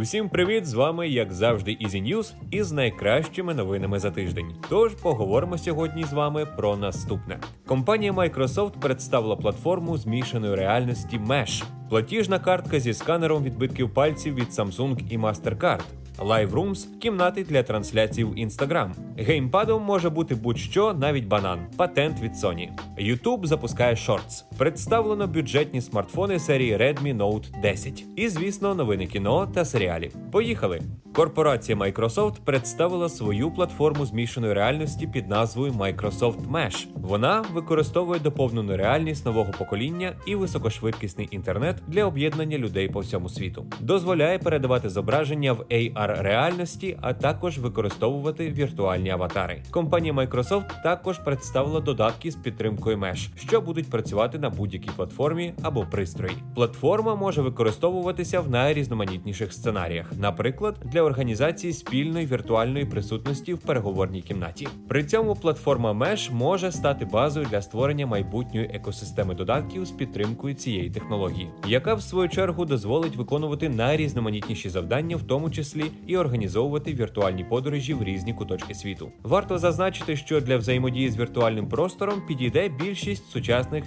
Всім привіт! З вами, як завжди, Easy News із найкращими новинами за тиждень. Тож поговоримо сьогодні з вами про наступне. Компанія Microsoft представила платформу змішаної реальності Mesh. платіжна картка зі сканером відбитків пальців від Samsung і MasterCard. Live Rooms – кімнати для трансляцій в Instagram. Геймпадом може бути будь-що, навіть банан, патент від Sony. YouTube запускає Shorts. Представлено бюджетні смартфони серії Redmi Note 10. І, звісно, новини кіно та серіалів. Поїхали! Корпорація Microsoft представила свою платформу змішаної реальності під назвою Microsoft Mesh. Вона використовує доповнену реальність нового покоління і високошвидкісний інтернет для об'єднання людей по всьому світу. Дозволяє передавати зображення в AR реальності, а також використовувати віртуальні аватари. Компанія Microsoft також представила додатки з підтримкою Mesh, що будуть працювати на будь-якій платформі або пристрої. Платформа може використовуватися в найрізноманітніших сценаріях, наприклад, для організації спільної віртуальної присутності в переговорній кімнаті. При цьому платформа Mesh може стати базою для створення майбутньої екосистеми додатків з підтримкою цієї технології, яка в свою чергу дозволить виконувати найрізноманітніші завдання, в тому числі і організовувати віртуальні подорожі в різні куточки світу. Варто зазначити, що для взаємодії з віртуальним простором підійде більшість сучасних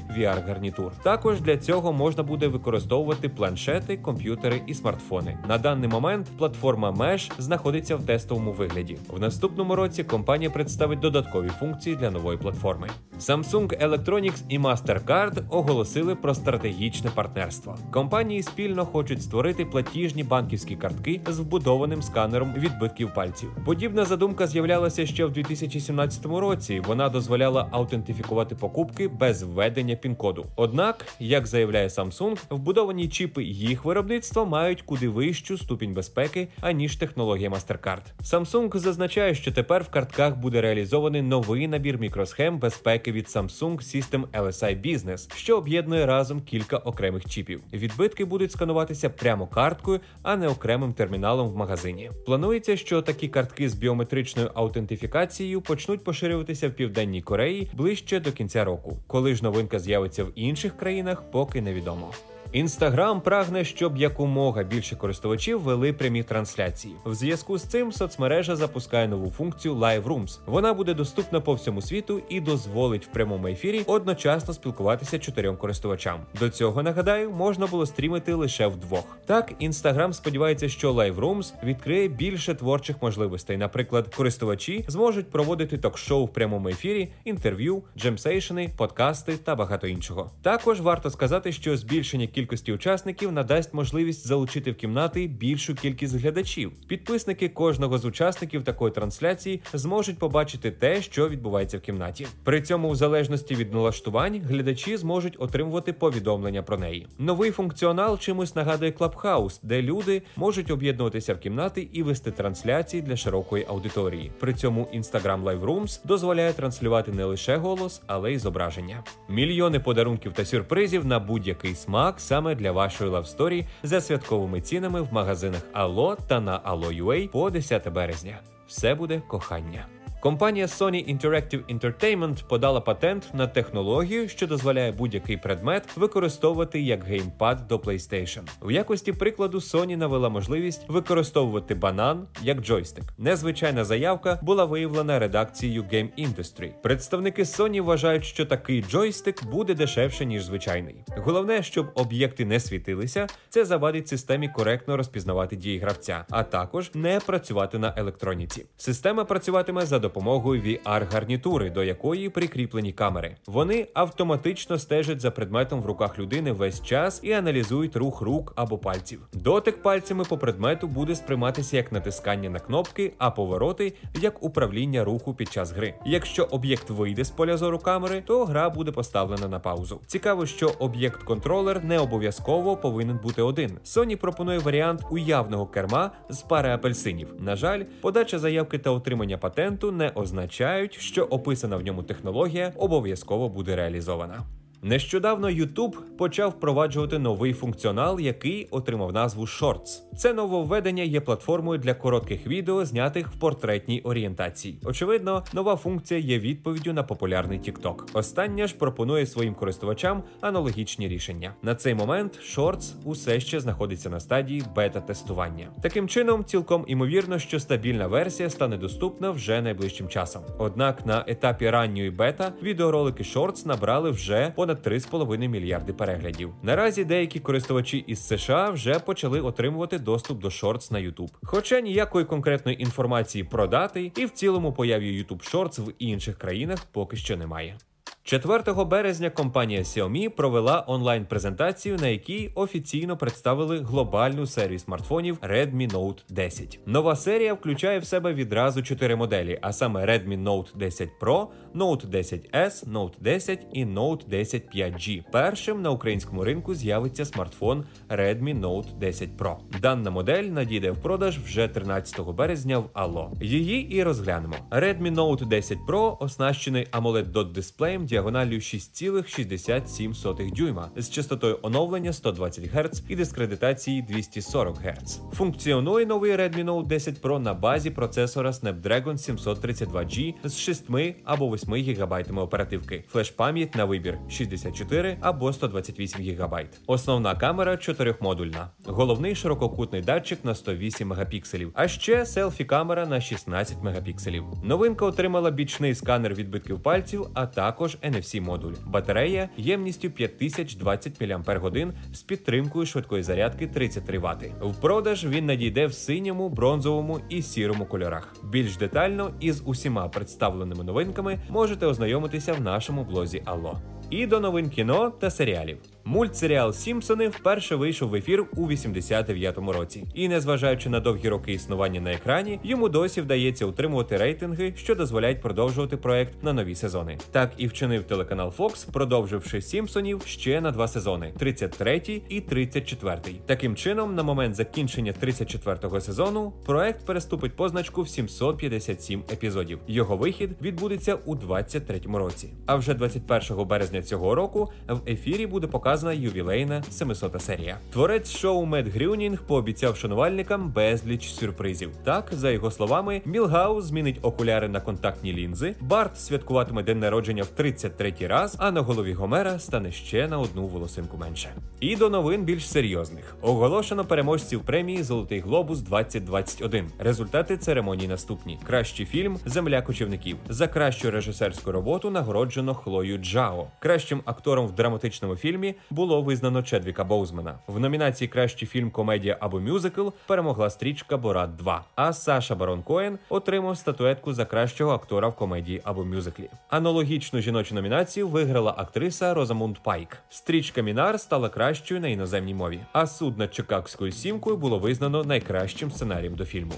VR-гарнітур. Також для цього можна буде використовувати планшети, комп'ютери і смартфони. На даний момент платформа Mesh знаходиться в тестовому вигляді. В наступному році компанія представить додаткові функції для нової платформи. Samsung Electronics і MasterCard оголосили про стратегічне партнерство. Компанії спільно хочуть створити платіжні банківські картки з вбудованим сканером відбитків пальців. Подібна задумка з'являлася ще в 2017 році. Вона дозволяла аутентифікувати покупки без введення пін-коду. Однак, як заявляє Samsung, вбудовані чіпи їх виробництва мають куди вищу ступінь безпеки аніж технологія MasterCard. Samsung зазначає, що тепер в картках буде реалізований новий набір мікросхем безпеки від Samsung System LSI Business, що об'єднує разом кілька окремих чіпів. Відбитки будуть скануватися прямо карткою, а не окремим терміналом в магазині. Планується, що такі картки з біометричною аутентифікацією почнуть поширюватися в південній Кореї ближче до кінця року. Коли ж новинка з'явиться в інших країнах, поки невідомо. Інстаграм прагне, щоб якомога більше користувачів вели прямі трансляції. В зв'язку з цим соцмережа запускає нову функцію Live Rooms. Вона буде доступна по всьому світу і дозволить в прямому ефірі одночасно спілкуватися чотирьом користувачам. До цього нагадаю, можна було стрімити лише вдвох. Так, інстаграм сподівається, що Live Rooms відкриє більше творчих можливостей. Наприклад, користувачі зможуть проводити ток-шоу в прямому ефірі, інтерв'ю, джемсейшени, подкасти та багато іншого. Також варто сказати, що збільшення кількості кількості учасників надасть можливість залучити в кімнати більшу кількість глядачів. Підписники кожного з учасників такої трансляції зможуть побачити те, що відбувається в кімнаті. При цьому, в залежності від налаштувань, глядачі зможуть отримувати повідомлення про неї. Новий функціонал чимось нагадує Clubhouse, де люди можуть об'єднуватися в кімнати і вести трансляції для широкої аудиторії. При цьому Instagram Live Rooms дозволяє транслювати не лише голос, але й зображення. Мільйони подарунків та сюрпризів на будь-який смак саме для вашої love story за святковими цінами в магазинах Алло та на Allo.ua по 10 березня. Все буде кохання. Компанія Sony Interactive Entertainment подала патент на технологію, що дозволяє будь-який предмет використовувати як геймпад до PlayStation. В якості прикладу Sony навела можливість використовувати банан як джойстик. Незвичайна заявка була виявлена редакцією Game Industry. Представники Sony вважають, що такий джойстик буде дешевше ніж звичайний. Головне, щоб об'єкти не світилися, це завадить системі коректно розпізнавати дії гравця, а також не працювати на електроніці. Система працюватиме за допомогою VR-гарнітури, до якої прикріплені камери. Вони автоматично стежать за предметом в руках людини весь час і аналізують рух рук або пальців. Дотик пальцями по предмету буде сприйматися як натискання на кнопки, а повороти як управління руху під час гри. Якщо об'єкт вийде з поля зору камери, то гра буде поставлена на паузу. Цікаво, що об'єкт-контролер не обов'язково повинен бути один. Sony пропонує варіант уявного керма з пари апельсинів. На жаль, подача заявки та отримання патенту не означають, що описана в ньому технологія обов'язково буде реалізована. Нещодавно YouTube почав впроваджувати новий функціонал, який отримав назву Shorts. Це нововведення є платформою для коротких відео, знятих в портретній орієнтації. Очевидно, нова функція є відповіддю на популярний TikTok. Остання ж пропонує своїм користувачам аналогічні рішення. На цей момент Shorts усе ще знаходиться на стадії бета-тестування. Таким чином, цілком імовірно, що стабільна версія стане доступна вже найближчим часом. Однак на етапі ранньої бета відеоролики Shorts набрали вже понад 3,5 мільярди переглядів. Наразі деякі користувачі із США вже почали отримувати доступ до Shorts на YouTube. Хоча ніякої конкретної інформації про дати і в цілому появі YouTube Shorts в інших країнах поки що немає. 4 березня компанія Xiaomi провела онлайн-презентацію, на якій офіційно представили глобальну серію смартфонів Redmi Note 10. Нова серія включає в себе відразу чотири моделі, а саме Redmi Note 10 Pro, Note 10S, Note 10 і Note 10 5G. Першим на українському ринку з'явиться смартфон Redmi Note 10 Pro. Дана модель надійде в продаж вже 13 березня в Allo. Її і розглянемо. Redmi Note 10 Pro оснащений amoled dot дисплеєм діагоналлю 6,67 дюйма з частотою оновлення 120 Гц і дискредитації 240 Гц. Функціонує новий Redmi Note 10 Pro на базі процесора Snapdragon 732G з 6 або 8 ГБ оперативки, флеш-пам'ять на вибір 64 або 128 ГБ. Основна камера чотирьохмодульна, головний ширококутний датчик на 108 мегапікселів, а ще селфі-камера на 16 мегапікселів. Новинка отримала бічний сканер відбитків пальців, а також NFC модуль. Батарея ємністю 5020 мАч з підтримкою швидкої зарядки 33 Вт. В продаж він надійде в синьому, бронзовому і сірому кольорах. Більш детально із усіма представленими новинками можете ознайомитися в нашому блозі Алло. І до новин кіно та серіалів. Мультсеріал Сімпсони вперше вийшов в ефір у 89-му році, і незважаючи на довгі роки існування на екрані, йому досі вдається утримувати рейтинги, що дозволяють продовжувати проект на нові сезони. Так і вчинив телеканал Fox, продовживши Сімпсонів ще на два сезони: 33 і 34. Таким чином, на момент закінчення 34-го сезону, проект переступить позначку в 757 епізодів. Його вихід відбудеться у 23-му році. А вже 21 березня цього року в ефірі буде показана ювілейна 700 серія. Творець шоу Мет Грюнінг пообіцяв шанувальникам безліч сюрпризів. Так, за його словами, Мілгаус змінить окуляри на контактні лінзи, Барт святкуватиме день народження в 33-й раз, а на голові Гомера стане ще на одну волосинку менше. І до новин більш серйозних оголошено переможців премії Золотий Глобус 2021. Результати церемонії наступні: кращий фільм Земля кочівників за кращу режисерську роботу нагороджено Хлою Джао. Кращим актором в драматичному фільмі було визнано Чедвіка Боузмена. В номінації Кращий фільм, комедія або мюзикл перемогла стрічка Борат 2. А Саша Барон Коен отримав статуетку за кращого актора в комедії або мюзиклі. Аналогічну жіночу номінацію виграла актриса Розамунд Пайк. Стрічка Мінар стала кращою на іноземній мові. А суд над Чикагською сімкою було визнано найкращим сценарієм до фільму.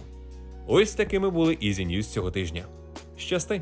Ось такими були Easy News цього тижня. Щасти!